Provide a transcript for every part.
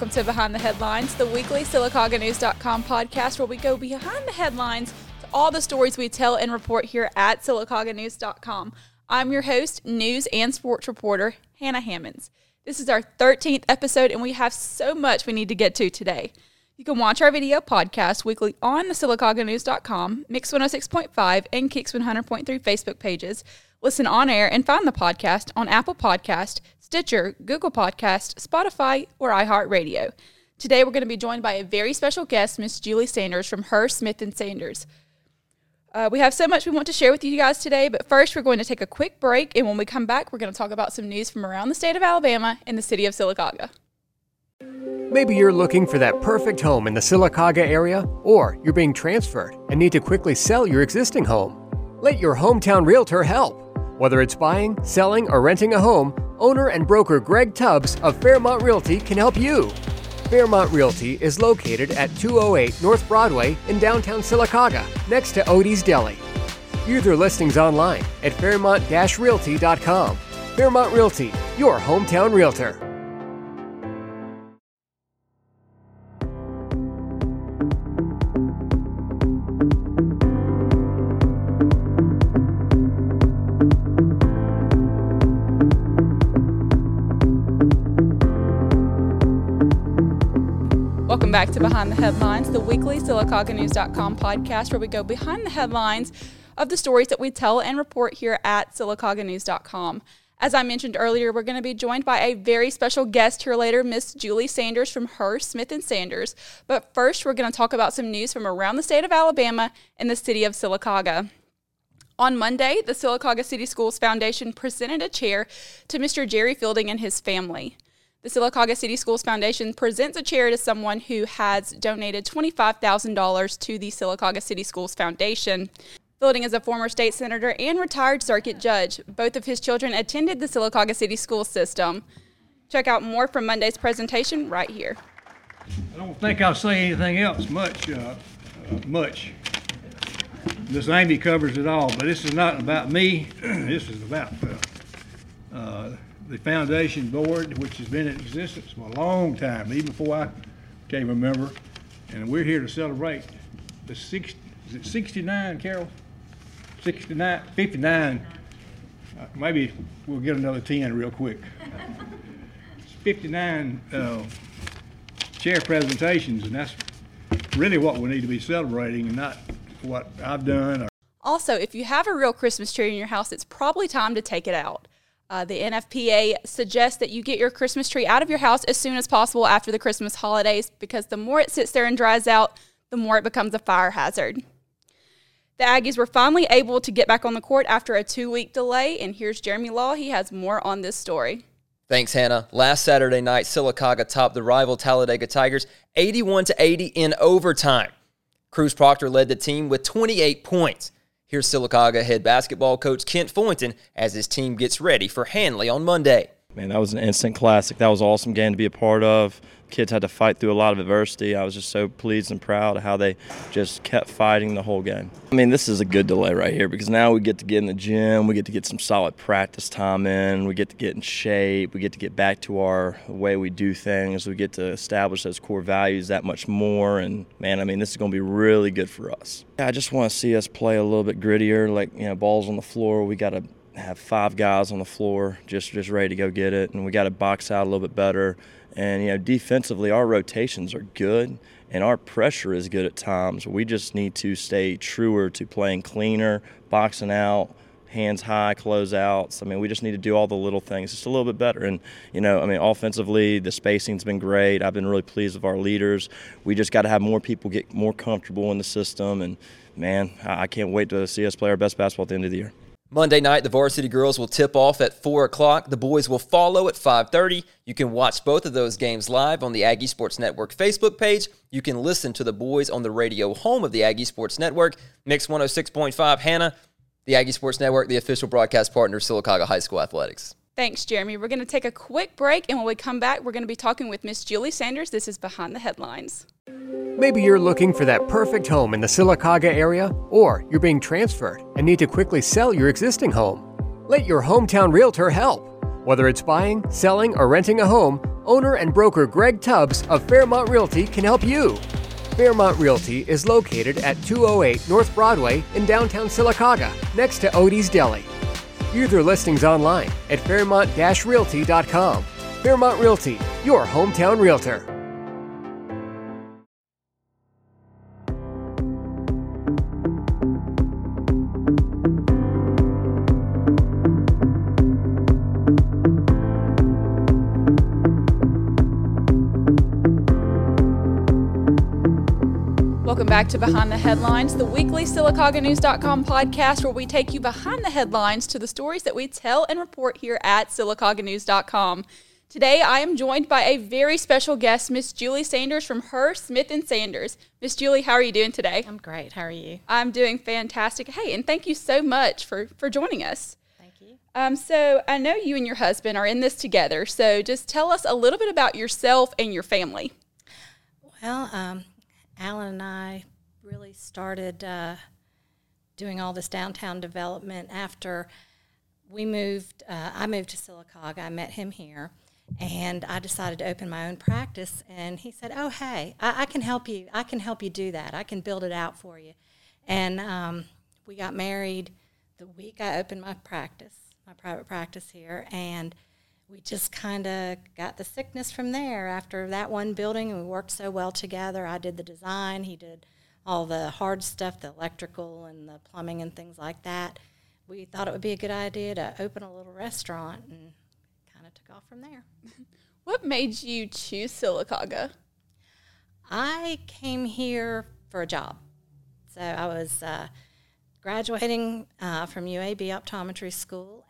Welcome to Behind the Headlines, the weekly SylacaugaNews.com podcast where we go behind the headlines to all the stories we tell and report here at SylacaugaNews.com. I'm your host, news and sports reporter, Hannah Hammonds. This is our 13th episode, and we have so much we need to get to today. You can watch our video podcast weekly on the SylacaugaNews.com, Mix 106.5, and Kicks 100.3 Facebook pages. Listen on air and find the podcast on Apple Podcast, Stitcher, Google Podcast, Spotify, or iHeartRadio. Today we're going to be joined by a very special guest, Miss Julie Sanders from Hurst Smith and Sanders. Uh, we have so much we want to share with you guys today, but first we're going to take a quick break, and when we come back, we're going to talk about some news from around the state of Alabama and the city of Sylacauga. Maybe you're looking for that perfect home in the Sylacauga area, or you're being transferred and need to quickly sell your existing home. Let your hometown realtor help. Whether it's buying, selling, or renting a home, owner and broker Greg Tubbs of Fairmont Realty can help you. Fairmont Realty is located at 208 North Broadway in downtown Sylacauga, next to Odie's Deli. View their listings online at fairmont-realty.com. Fairmont Realty, your hometown realtor. Welcome back to Behind the Headlines, the weekly SylacaugaNews.com podcast where we go behind the headlines of the stories that we tell and report here at SylacaugaNews.com. As I mentioned earlier, we're going to be joined by a very special guest here later, Miss Julie Sanders from Hurst Smith and Sanders. But first, we're going to talk about some news from around the state of Alabama and the city of Sylacauga. On Monday, the Sylacauga City Schools Foundation presented a chair to Mr. Jerry Fielding and his family. The Sylacauga City Schools Foundation presents a chair to someone who has donated $25,000 to the Sylacauga City Schools Foundation. Fielding is a former state senator and retired circuit judge. Both of his children attended the Sylacauga City School system. Check out more from Monday's presentation right here. I don't think I'll say anything else much, uh, uh, much. This Amy covers it all, but this is not about me. this is about uh, uh, the foundation board, which has been in existence for a long time, even before I became a member. And we're here to celebrate the six, is it 69, Carol? 69, 59. Uh, maybe we'll get another 10 real quick. It's 59 uh, chair presentations, and that's really what we need to be celebrating and not what I've done. Or Also, if you have a real Christmas tree in your house, it's probably time to take it out. Uh, the NFPA suggests that you get your Christmas tree out of your house as soon as possible after the Christmas holidays because the more it sits there and dries out, the more it becomes a fire hazard. The Aggies were finally able to get back on the court after a two week delay, and here's Jeremy Law. He has more on this story. Thanks, Hannah. Last Saturday night, Sylacauga topped the rival Talladega Tigers 81 to 80 in overtime. Cruz Proctor led the team with 28 points. Here's Sylacauga head basketball coach Kent Foynton as his team gets ready for Handley on Monday. Man, that was an instant classic. That was an awesome game to be a part of. Kids had to fight through a lot of adversity. I was just so pleased and proud of how they just kept fighting the whole game. I mean, this is a good delay right here because now we get to get in the gym, we get to get some solid practice time in, we get to get in shape, we get to get back to our way we do things, we get to establish those core values that much more. And man, I mean, this is going to be really good for us. I just want to see us play a little bit grittier, like you know, balls on the floor. We got to have five guys on the floor just just ready to go get it, and we got to box out a little bit better. And you know, defensively, our rotations are good, and our pressure is good at times. We just need to stay truer to playing cleaner, boxing out, hands high, closeouts. I mean, we just need to do all the little things just a little bit better. And you know, I mean, offensively, the spacing's been great. I've been really pleased with our leaders. We just got to have more people get more comfortable in the system. And man, I can't wait to see us play our best basketball at the end of the year. Monday night, the varsity girls will tip off at 4 o'clock. The boys will follow at 5.30. You can watch both of those games live on the Aggie Sports Network Facebook page. You can listen to the boys on the radio home of the Aggie Sports Network, Mix 106.5 Hannah, the Aggie Sports Network, the official broadcast partner of Sylacauga High School Athletics. Thanks, Jeremy. We're going to take a quick break, and when we come back, we're going to be talking with Miss Julie Sanders. This is Behind the Headlines. Maybe you're looking for that perfect home in the Sylacauga area, or you're being transferred and need to quickly sell your existing home. Let your hometown realtor help. Whether it's buying, selling, or renting a home, owner and broker Greg Tubbs of Fairmont Realty can help you. Fairmont Realty is located at 208 North Broadway in downtown Sylacauga, next to Odie's Deli. View their listings online at fairmont-realty.com. Fairmont Realty, your hometown realtor. Back to Behind the Headlines, the weekly SylacaugaNews.com podcast where we take you behind the headlines to the stories that we tell and report here at SylacaugaNews.com. Today, I am joined by a very special guest, Miss Julie Sanders from Hurst Smith and Sanders. Miss Julie, how are you doing today? I'm great. How are you? I'm doing fantastic. Hey, and thank you so much for for joining us. Thank you. Um, so I know you and your husband are in this together. So just tell us a little bit about yourself and your family. Well, um, Alan and I really started uh, doing all this downtown development after we moved. Uh, I moved to Sylacauga. I met him here, and I decided to open my own practice. And he said, "Oh, hey, I, I can help you. I can help you do that. I can build it out for you." And um, we got married the week I opened my practice, my private practice here, and we just kind of got the sickness from there after that one building and we worked so well together. I did the design he did all the hard stuff the electrical and the plumbing and things like that. We thought it would be a good idea to open a little restaurant and kind of took off from there. What made you choose Sylacauga? i came here for a job. So i was uh, graduating uh, from uab optometry school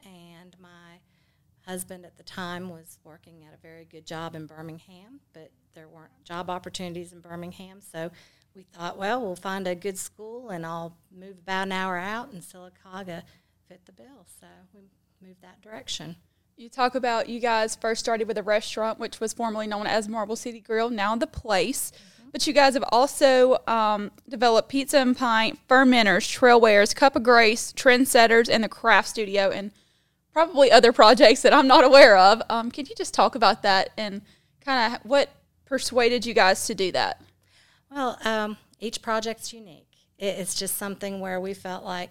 husband at the time was working at a very good job in Birmingham, but there weren't job opportunities in Birmingham. So we thought, well, we'll find a good school and I'll move about an hour out, and Sylacauga fit the bill. So we moved that direction. You talk about you guys first started with a restaurant, which was formerly known as Marble City Grill, now the place. But you guys have also um, developed Pizza and Pint, Fermenters, Trailwares, Cup of Grace, Trendsetters, and the Craft Studio, and probably other projects that I'm not aware of. Um, can you just talk about that and kind of what persuaded you guys to do that? Well, um, each project's unique. It's just something where we felt like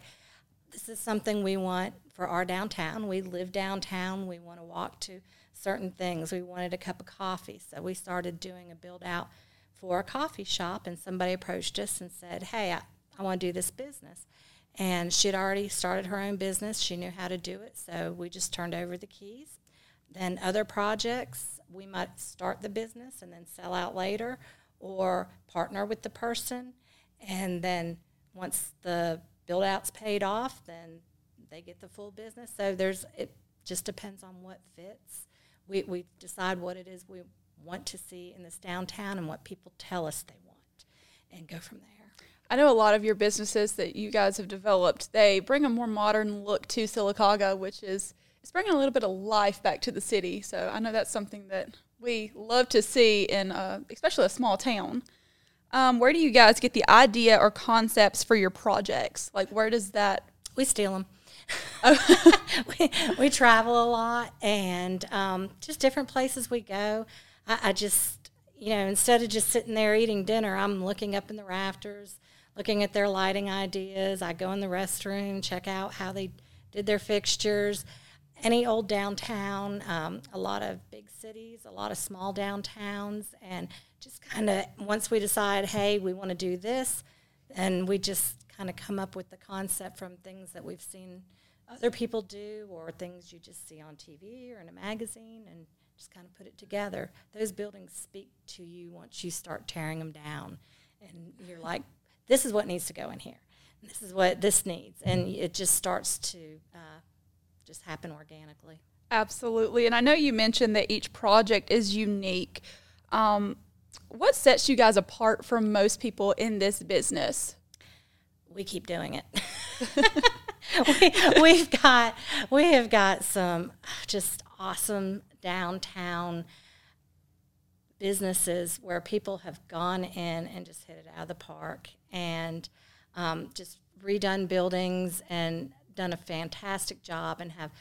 this is something we want for our downtown. We live downtown. We want to walk to certain things. We wanted a cup of coffee, so we started doing a build out for a coffee shop. And somebody approached us and said, "Hey, I, I want to do this business." And she'd already started her own business. She knew how to do it, so we just turned over the keys. Then other projects, we might start the business and then sell out later, or partner with the person, and then once the build out's paid off, then they get the full business. So there's it just depends on what fits. We we decide what it is we want to see in this downtown and what people tell us they want, and go from there. I know a lot of your businesses that you guys have developed, they bring a more modern look to Sylacauga, which is it's bringing a little bit of life back to the city. So I know that's something that we love to see in, uh, especially a small town. Um, where do you guys get the idea or concepts for your projects? Like, where does that? We steal them. we, we travel a lot and um, just different places we go. I, I just, you know, instead of just sitting there eating dinner, I'm looking up in the rafters, looking at their lighting ideas. I go in the restroom, check out how they did their fixtures. Any old downtown, um, a lot of big cities, a lot of small downtowns, and just kind of once we decide, hey, we want to do this, and we just kind of come up with the concept from things that we've seen other people do or things you just see on TV or in a magazine and just kind of put it together. Those buildings speak to you once you start tearing them down. And you're like, this is what needs to go in here. This is what this needs. And it just starts to uh, just happen organically. Absolutely. And I know you mentioned that each project is unique. Um, what sets you guys apart from most people in this business? We keep doing it. we, we've got we have got some just awesome downtown businesses where people have gone in and just hit it out of the park and um, just redone buildings and done a fantastic job and have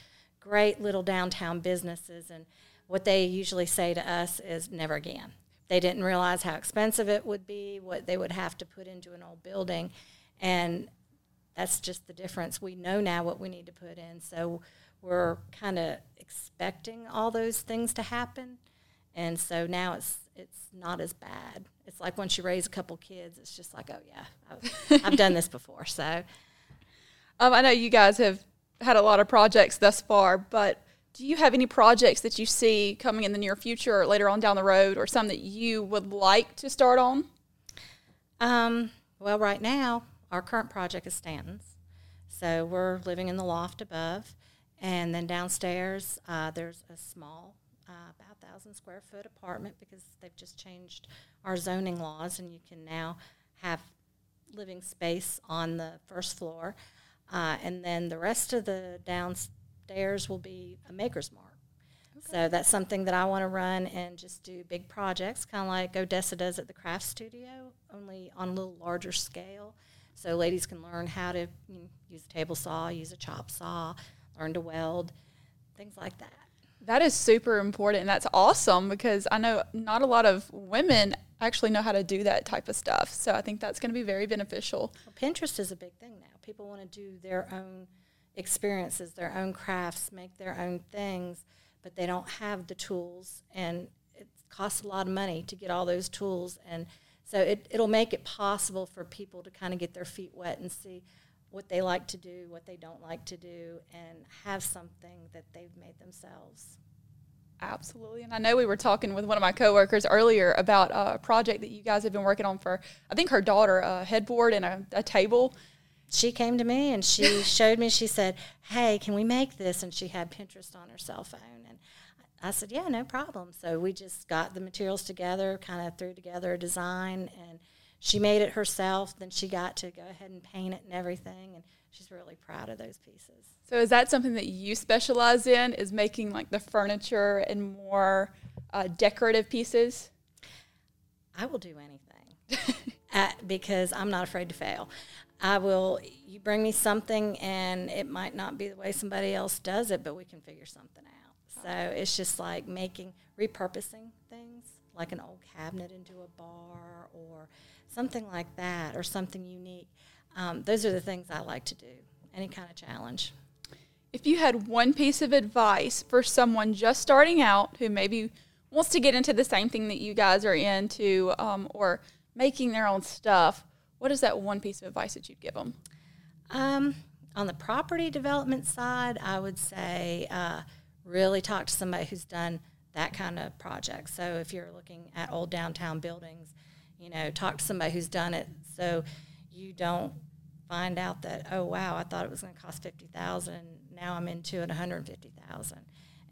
great little downtown businesses and what they usually say to us is never again. They didn't realize how expensive it would be, what they would have to put into an old building, and that's just the difference. We know now what we need to put in, so we're kind of expecting all those things to happen, and so now it's it's not as bad. It's like once you raise a couple kids, it's just like, oh yeah, I've, I've done this before. So Um, I know you guys have had a lot of projects thus far, but do you have any projects that you see coming in the near future or later on down the road, or some that you would like to start on? Um, well, right now, our current project is Stanton's. So we're living in the loft above. And then downstairs, uh, there's a small, uh, about 1,000 square foot apartment because they've just changed our zoning laws and you can now have living space on the first floor. Uh, and then the rest of the downstairs will be a maker's mark. So that's something that I want to run and just do big projects, kind of like Odessa does at the craft studio, only on a little larger scale. So ladies can learn how to you know, use a table saw, use a chop saw, learn to weld, things like that. That is super important, and that's awesome because I know not a lot of women actually know how to do that type of stuff. So I think that's going to be very beneficial. Well, Pinterest is a big thing now. People want to do their own experiences, their own crafts, make their own things, but they don't have the tools, and it costs a lot of money to get all those tools. And so it, it'll make it possible for people to kind of get their feet wet and see what they like to do, what they don't like to do, and have something that they've made themselves. Absolutely. And I know we were talking with one of my coworkers earlier about a project that you guys have been working on for, I think her daughter, a headboard and a, a table. She came to me and she showed me, she said, Hey, can we make this? And she had Pinterest on her cell phone. And I said, Yeah, no problem. So we just got the materials together, kind of threw together a design, and she made it herself. Then she got to go ahead and paint it and everything. And she's really proud of those pieces. So is that something that you specialize in? Is making like the furniture and more uh, decorative pieces? I will do anything uh, because I'm not afraid to fail. I will. You bring me something, and it might not be the way somebody else does it, but we can figure something out. So it's just like making, repurposing things, like an old cabinet into a bar or something like that, or something unique. Um, those are the things I like to do. Any kind of challenge. If you had one piece of advice for someone just starting out who maybe wants to get into the same thing that you guys are into um, or making their own stuff, what is that one piece of advice that you'd give them? Um, on the property development side, I would say uh, really talk to somebody who's done that kind of project. So if you're looking at old downtown buildings, you know, talk to somebody who's done it so you don't find out that oh wow I thought it was going to cost fifty thousand now I'm into it one hundred fifty thousand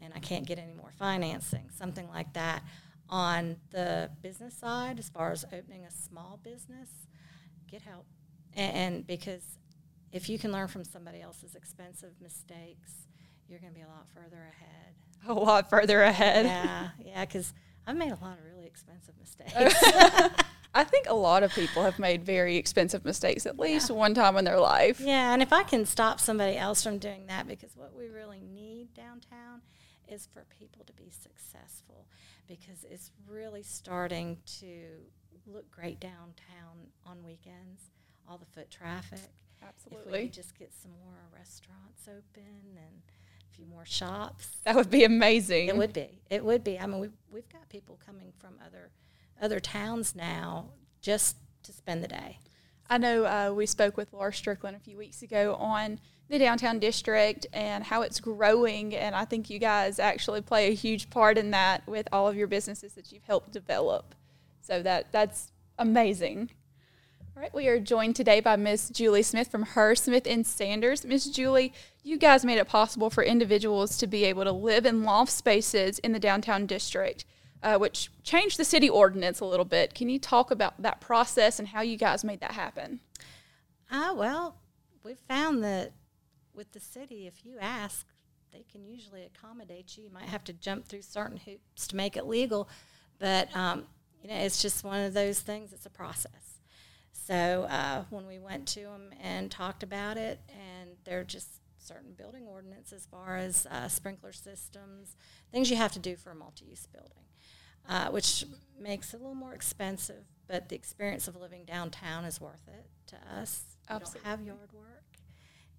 and I can't get any more financing. Something like that on the business side as far as opening a small business get help. And, and because if you can learn from somebody else's expensive mistakes you're going to be a lot further ahead. A lot further ahead. yeah yeah because I've made a lot of really expensive mistakes I think a lot of people have made very expensive mistakes at least one time in their life. Yeah, and if I can stop somebody else from doing that, because what we really need downtown is for people to be successful, because it's really starting to look great downtown on weekends, all the foot traffic. Absolutely. If we could just get some more restaurants open and a few more shops. That would be amazing. It would be. It would be. I mean, we've, we've got people coming from other other towns now just to spend the day. I know uh, we spoke with Laura Strickland a few weeks ago on the downtown district and how it's growing, and I think you guys actually play a huge part in that with all of your businesses that you've helped develop. So that that's amazing. All right, we are joined today by Miss Julie Smith from Hurst Smith and Sanders. Miss Julie, you guys made it possible for individuals to be able to live in loft spaces in the downtown district, uh, which changed the city ordinance a little bit. Can you talk about that process and how you guys made that happen? Ah, well, we've found that with the city, if you ask, they can usually accommodate you. You might have to jump through certain hoops to make it legal, but um, you know, it's just one of those things. It's a process. So uh, when we went to them and talked about it, and they're just certain building ordinance as far as uh, sprinkler systems, things you have to do for a multi-use building, uh, which makes it a little more expensive. But the experience of living downtown is worth it to us. We don't have yard work,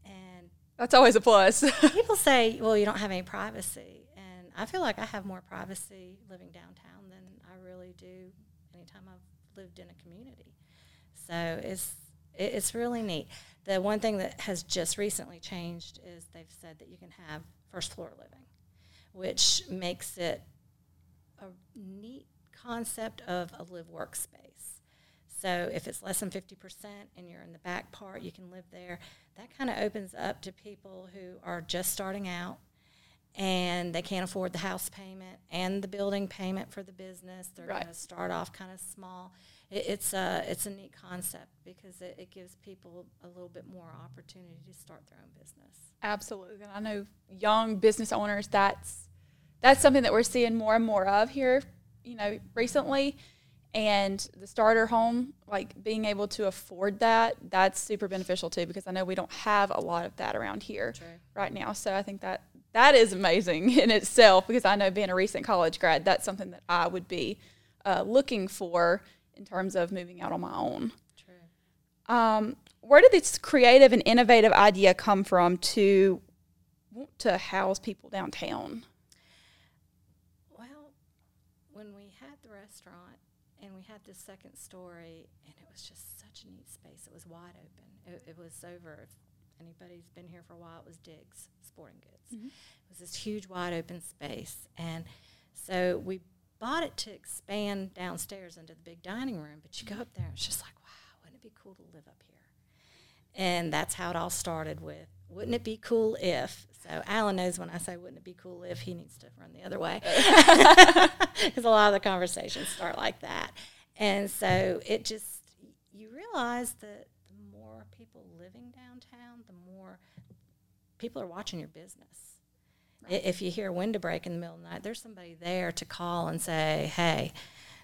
and That's always a plus. people say, "Well, you don't have any privacy," and I feel like I have more privacy living downtown than I really do anytime I've lived in a community. So it's it's really neat. The one thing that has just recently changed is they've said that you can have first floor living, which makes it a neat concept of a live workspace. So if it's less than 50% and you're in the back part, you can live there. That kind of opens up to people who are just starting out and they can't afford the house payment and the building payment for the business. They're Right. going to start off kind of small. It, it's a it's a neat concept because it, it gives people a little bit more opportunity to start their own business. Absolutely. And I know young business owners that's that's something that we're seeing more and more of here, you know, recently. And the starter home, like being able to afford that, that's super beneficial too because I know we don't have a lot of that around here right now. So I think that that is amazing in itself because I know being a recent college grad, that's something that I would be uh, looking for in terms of moving out on my own. True. Um, where did this creative and innovative idea come from to want to house people downtown? Well, when we had the restaurant and we had this second story, and it was just such a neat space. It was wide open. It, it was over. If anybody's been here for a while, it was Diggs Sporting Goods. Mm-hmm. It was this huge, wide open space, and so we bought it to expand downstairs into the big dining room. But you go up there, and it's just like, wow, wouldn't it be cool to live up here? And that's how it all started with, wouldn't it be cool if? So Alan knows when I say, wouldn't it be cool if, he needs to run the other way. Because a lot of the conversations start like that. And so it just, you realize that the more people living downtown, the more people are watching your business. I If you hear a window break in the middle of the night, there's somebody there to call and say, hey,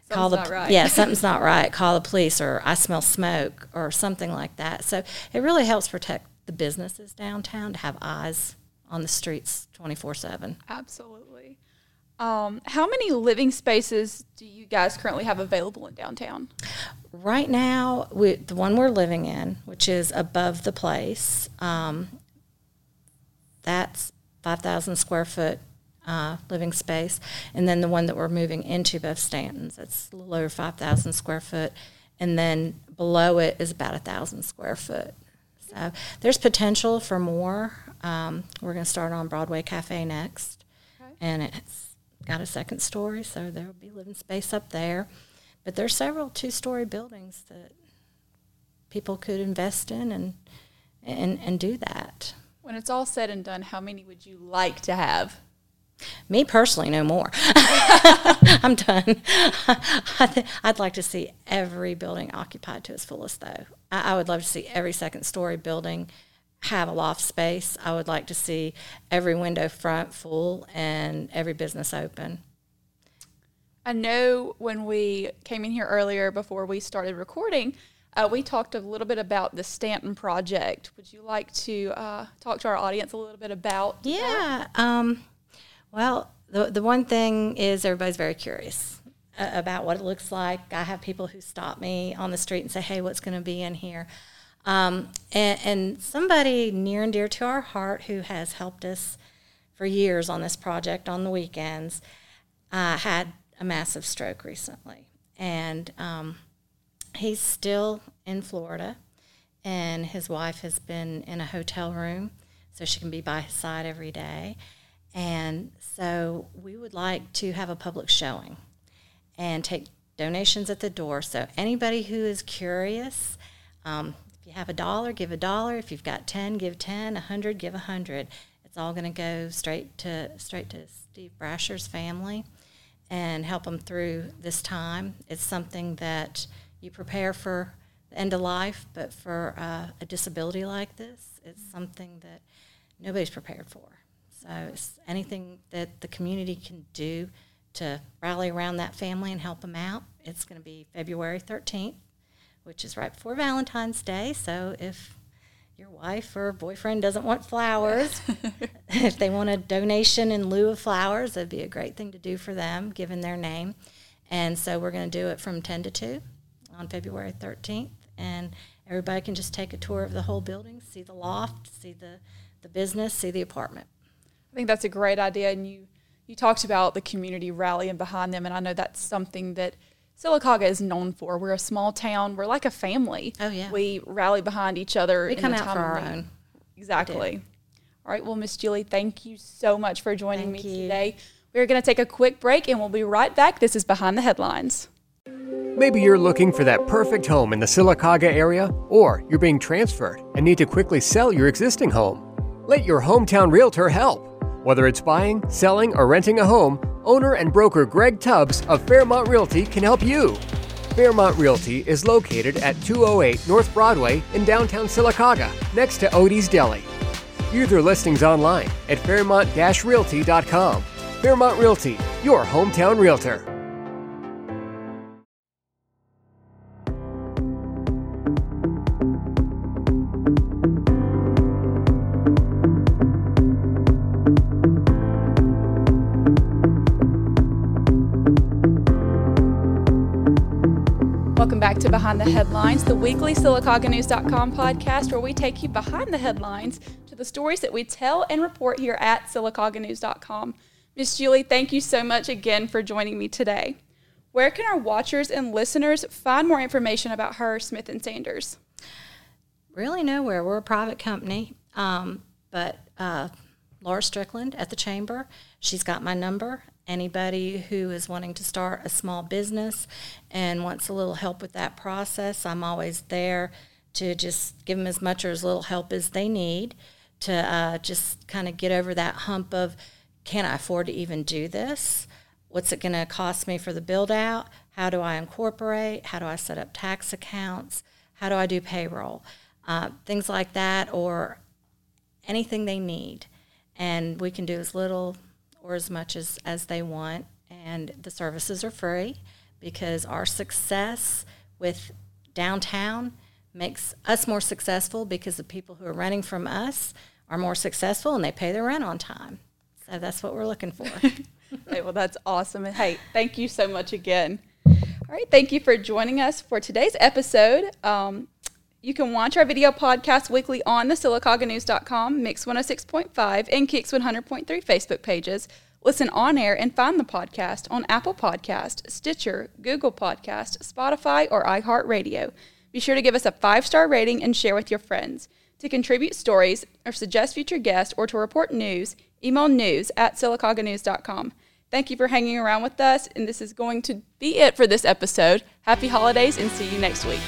call the not right. yeah something's not right call the police or i smell smoke or something like that so it really helps protect the businesses downtown to have eyes on the streets 24-7 Absolutely. Um, how many living spaces do you guys currently have available in downtown? right now we, the one we're living in which is above the place um, that's 5000 square foot uh, living space. And then the one that we're moving into above stanton's that's a little over 5000 square foot. And then below it is about a thousand square foot. So there's potential for more. Um, we're going to start on broadway cafe next. And it's got a second story so there will be living space up there but there's several two-story buildings that people could invest in and and and do that. When it's all said and done, how many would you like to have? Me personally, no more. I'm done. I th- I'd like to see every building occupied to its fullest, though. I, I would love to see every second story building have a loft space. I would like to see every window front full and every business open. I know when we came in here earlier before we started recording, uh, we talked a little bit about the Stanton project. Would you like to uh, talk to our audience a little bit about? Yeah. Um, well, the the one thing is everybody's very curious uh, about what it looks like. I have people who stop me on the street and say, "Hey, what's going to be in here?" Um, and, and somebody near and dear to our heart who has helped us for years on this project on the weekends uh, had a massive stroke recently, and um, he's still in Florida, and his wife has been in a hotel room so she can be by his side every day. And so we would like to have a public showing and take donations at the door. So anybody who is curious, um, if you have a dollar, give a dollar. If you've got ten, give ten. A hundred, give a hundred. It's all going to go straight to straight to Steve Brasher's family and help them through this time. It's something that you prepare for the end of life, but for uh, a disability like this, it's something that nobody's prepared for. So it's anything that the community can do to rally around that family and help them out. It's going to be February 13th, which is right before Valentine's Day. So if your wife or boyfriend doesn't want flowers, if they want a donation in lieu of flowers, that'd be a great thing to do for them, given their name. And so we're going to do it from 10 to 2 on February 13th. And everybody can just take a tour of the whole building, see the loft, see the, the business, see the apartment. I think that's a great idea. And you, you talked about the community rallying behind them. And I know that's something that Sylacauga is known for. We're a small town. We're like a family. Oh, yeah. We rally behind each other. We in come the out time for our own. Exactly. All right. Well, Miss Julie, thank you so much for joining Thank me you. today. We're going to take a quick break and we'll be right back. This is Behind the Headlines. Maybe you're looking for that perfect home in the Sylacauga area, or you're being transferred and need to quickly sell your existing home. Let your hometown realtor help. Whether it's buying, selling, or renting a home, owner and broker Greg Tubbs of Fairmont Realty can help you. Fairmont Realty is located at 208 North Broadway in downtown Sylacauga, next to Odie's Deli. View their listings online at fairmont-realty.com. Fairmont Realty, your hometown realtor. Welcome back to Behind the Headlines, the weekly SylacaugaNews.com podcast where we take you behind the headlines to the stories that we tell and report here at SylacaugaNews.com. Miss Julie, thank you so much again for joining me today. Where can our watchers and listeners find more information about Hurst, Smith and Sanders? really nowhere. We're a private company, um, but uh, Laura Strickland at the chamber, she's got my number. Anybody who is wanting to start a small business and wants a little help with that process, I'm always there to just give them as much or as little help as they need to uh, just kind of get over that hump of can I afford to even do this? What's it going to cost me for the build out? How do I incorporate? How do I set up tax accounts? How do I do payroll? Uh, things like that, or anything they need. And we can do as little or as much as, as they want. And the services are free because our success with downtown makes us more successful because the people who are renting from us are more successful and they pay their rent on time. So that's what we're looking for. Hey, well, that's awesome. And hey, thank you so much again. All right, thank you for joining us for today's episode. Um, you can watch our video podcast weekly on the SylacaugaNews.com, Mix 106.5, and Kicks 100.3 Facebook pages. Listen on air and find the podcast on Apple Podcast, Stitcher, Google Podcast, Spotify, or iHeartRadio. Be sure to give us a five star rating and share with your friends. To contribute stories or suggest future guests or to report news, email news at SylacaugaNews.com. Thank you for hanging around with us, and this is going to be it for this episode. Happy holidays and see you next week.